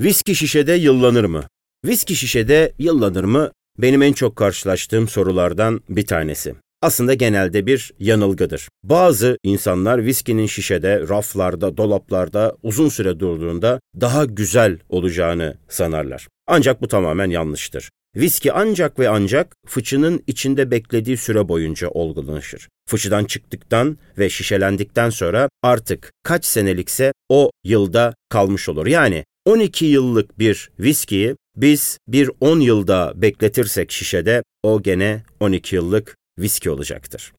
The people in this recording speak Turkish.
Viski şişede yıllanır mı? Viski şişede yıllanır mı? Benim en çok karşılaştığım sorulardan bir tanesi. Aslında genelde bir yanılgıdır. Bazı insanlar viskinin şişede, raflarda, dolaplarda uzun süre durduğunda daha güzel olacağını sanarlar. Ancak bu tamamen yanlıştır. Viski ancak ve ancak fıçının içinde beklediği süre boyunca olgunlaşır. Fıçıdan çıktıktan ve şişelendikten sonra artık kaç senelikse o yılda kalmış olur. Yani 12 yıllık bir viskiyi biz bir 10 yılda bekletirsek şişede o gene 12 yıllık viski olacaktır.